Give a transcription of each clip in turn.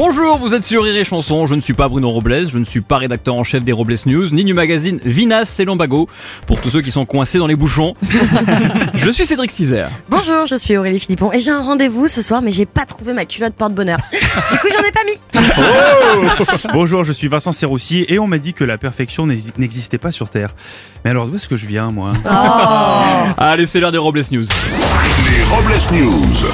Bonjour, vous êtes sur Rire et Chanson, je ne suis pas Bruno Robles, je ne suis pas rédacteur en chef des Robles News, ni du magazine Vinas et Lombago, pour tous ceux qui sont coincés dans les bouchons. je suis Cédric Cizer. Bonjour, je suis Aurélie Philippon et j'ai un rendez-vous ce soir mais j'ai pas trouvé ma culotte porte-bonheur. Du coup j'en ai pas mis. Bonjour, je suis Vincent Serroussi et on m'a dit que la perfection n'exi- n'existait pas sur Terre. Mais alors d'où est-ce que je viens moi? Allez, c'est l'heure des Robles News. Les Robles News.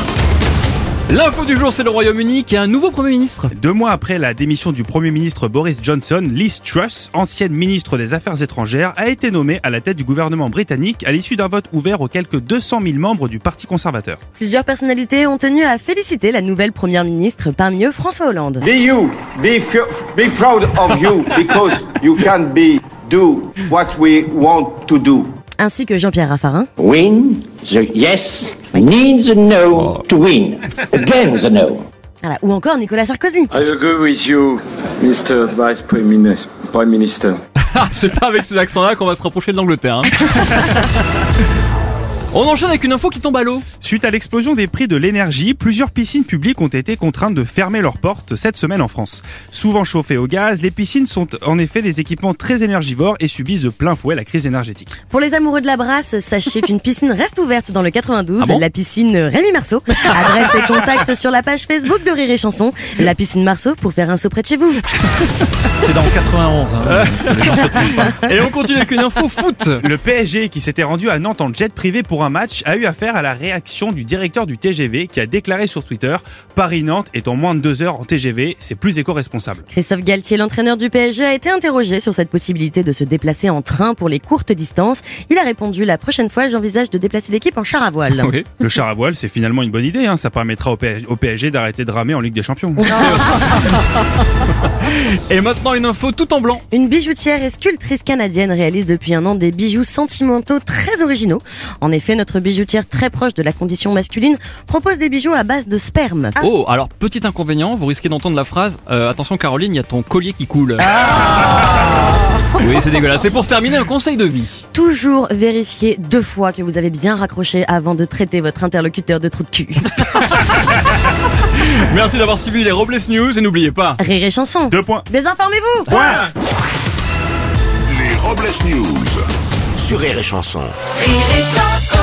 L'info du jour, c'est le Royaume-Uni qui a un nouveau Premier ministre. Deux mois après la démission du Premier ministre Boris Johnson, Liz Truss, ancienne ministre des Affaires étrangères, a été nommée à la tête du gouvernement britannique à l'issue d'un vote ouvert aux quelques 200 000 membres du Parti conservateur. Plusieurs personnalités ont tenu à féliciter la nouvelle première ministre, parmi eux François Hollande. Be you. Be be proud of you because you can be do what we want to do. Ainsi que Jean-Pierre Raffarin. Win the yes needs a no to win. Again the no. Voilà. Ou encore Nicolas Sarkozy. I agree with you, Mr. Vice Prime Minister. Prime Minister. Ah, c'est pas avec ces accents-là qu'on va se rapprocher de l'Angleterre. hein. On enchaîne avec une info qui tombe à l'eau. Suite à l'explosion des prix de l'énergie, plusieurs piscines publiques ont été contraintes de fermer leurs portes cette semaine en France. Souvent chauffées au gaz, les piscines sont en effet des équipements très énergivores et subissent de plein fouet la crise énergétique. Pour les amoureux de la brasse, sachez qu'une piscine reste ouverte dans le 92, Ah bon la piscine Rémi Marceau. Adresse et contact sur la page Facebook de Rire et Chanson, la piscine Marceau pour faire un saut près de chez vous. C'est dans 91. Et on continue avec une info foot. Le PSG, qui s'était rendu à Nantes en jet privé pour un match, a eu affaire à la réaction du directeur du TGV qui a déclaré sur Twitter Paris-Nantes est en moins de deux heures en TGV, c'est plus éco-responsable. Christophe Galtier, l'entraîneur du PSG, a été interrogé sur cette possibilité de se déplacer en train pour les courtes distances. Il a répondu La prochaine fois, j'envisage de déplacer l'équipe en char à voile. Ok. Le char à voile, c'est finalement une bonne idée, hein, ça permettra au PSG, au PSG d'arrêter de ramer en Ligue des Champions. Et maintenant une info tout en blanc. Une bijoutière et sculptrice canadienne réalise depuis un an des bijoux sentimentaux très originaux. En effet, notre bijoutière très proche de la condition masculine propose des bijoux à base de sperme. Oh, alors petit inconvénient, vous risquez d'entendre la phrase euh, Attention Caroline, il y a ton collier qui coule. Oui, c'est dégueulasse. Et pour terminer, un conseil de vie. Toujours vérifier deux fois que vous avez bien raccroché avant de traiter votre interlocuteur de trou de cul. Merci d'avoir suivi les Robles News et n'oubliez pas. Rire et chanson. Deux points. Désinformez-vous Les Robles News. Sur Rire et Chanson. Rire et chanson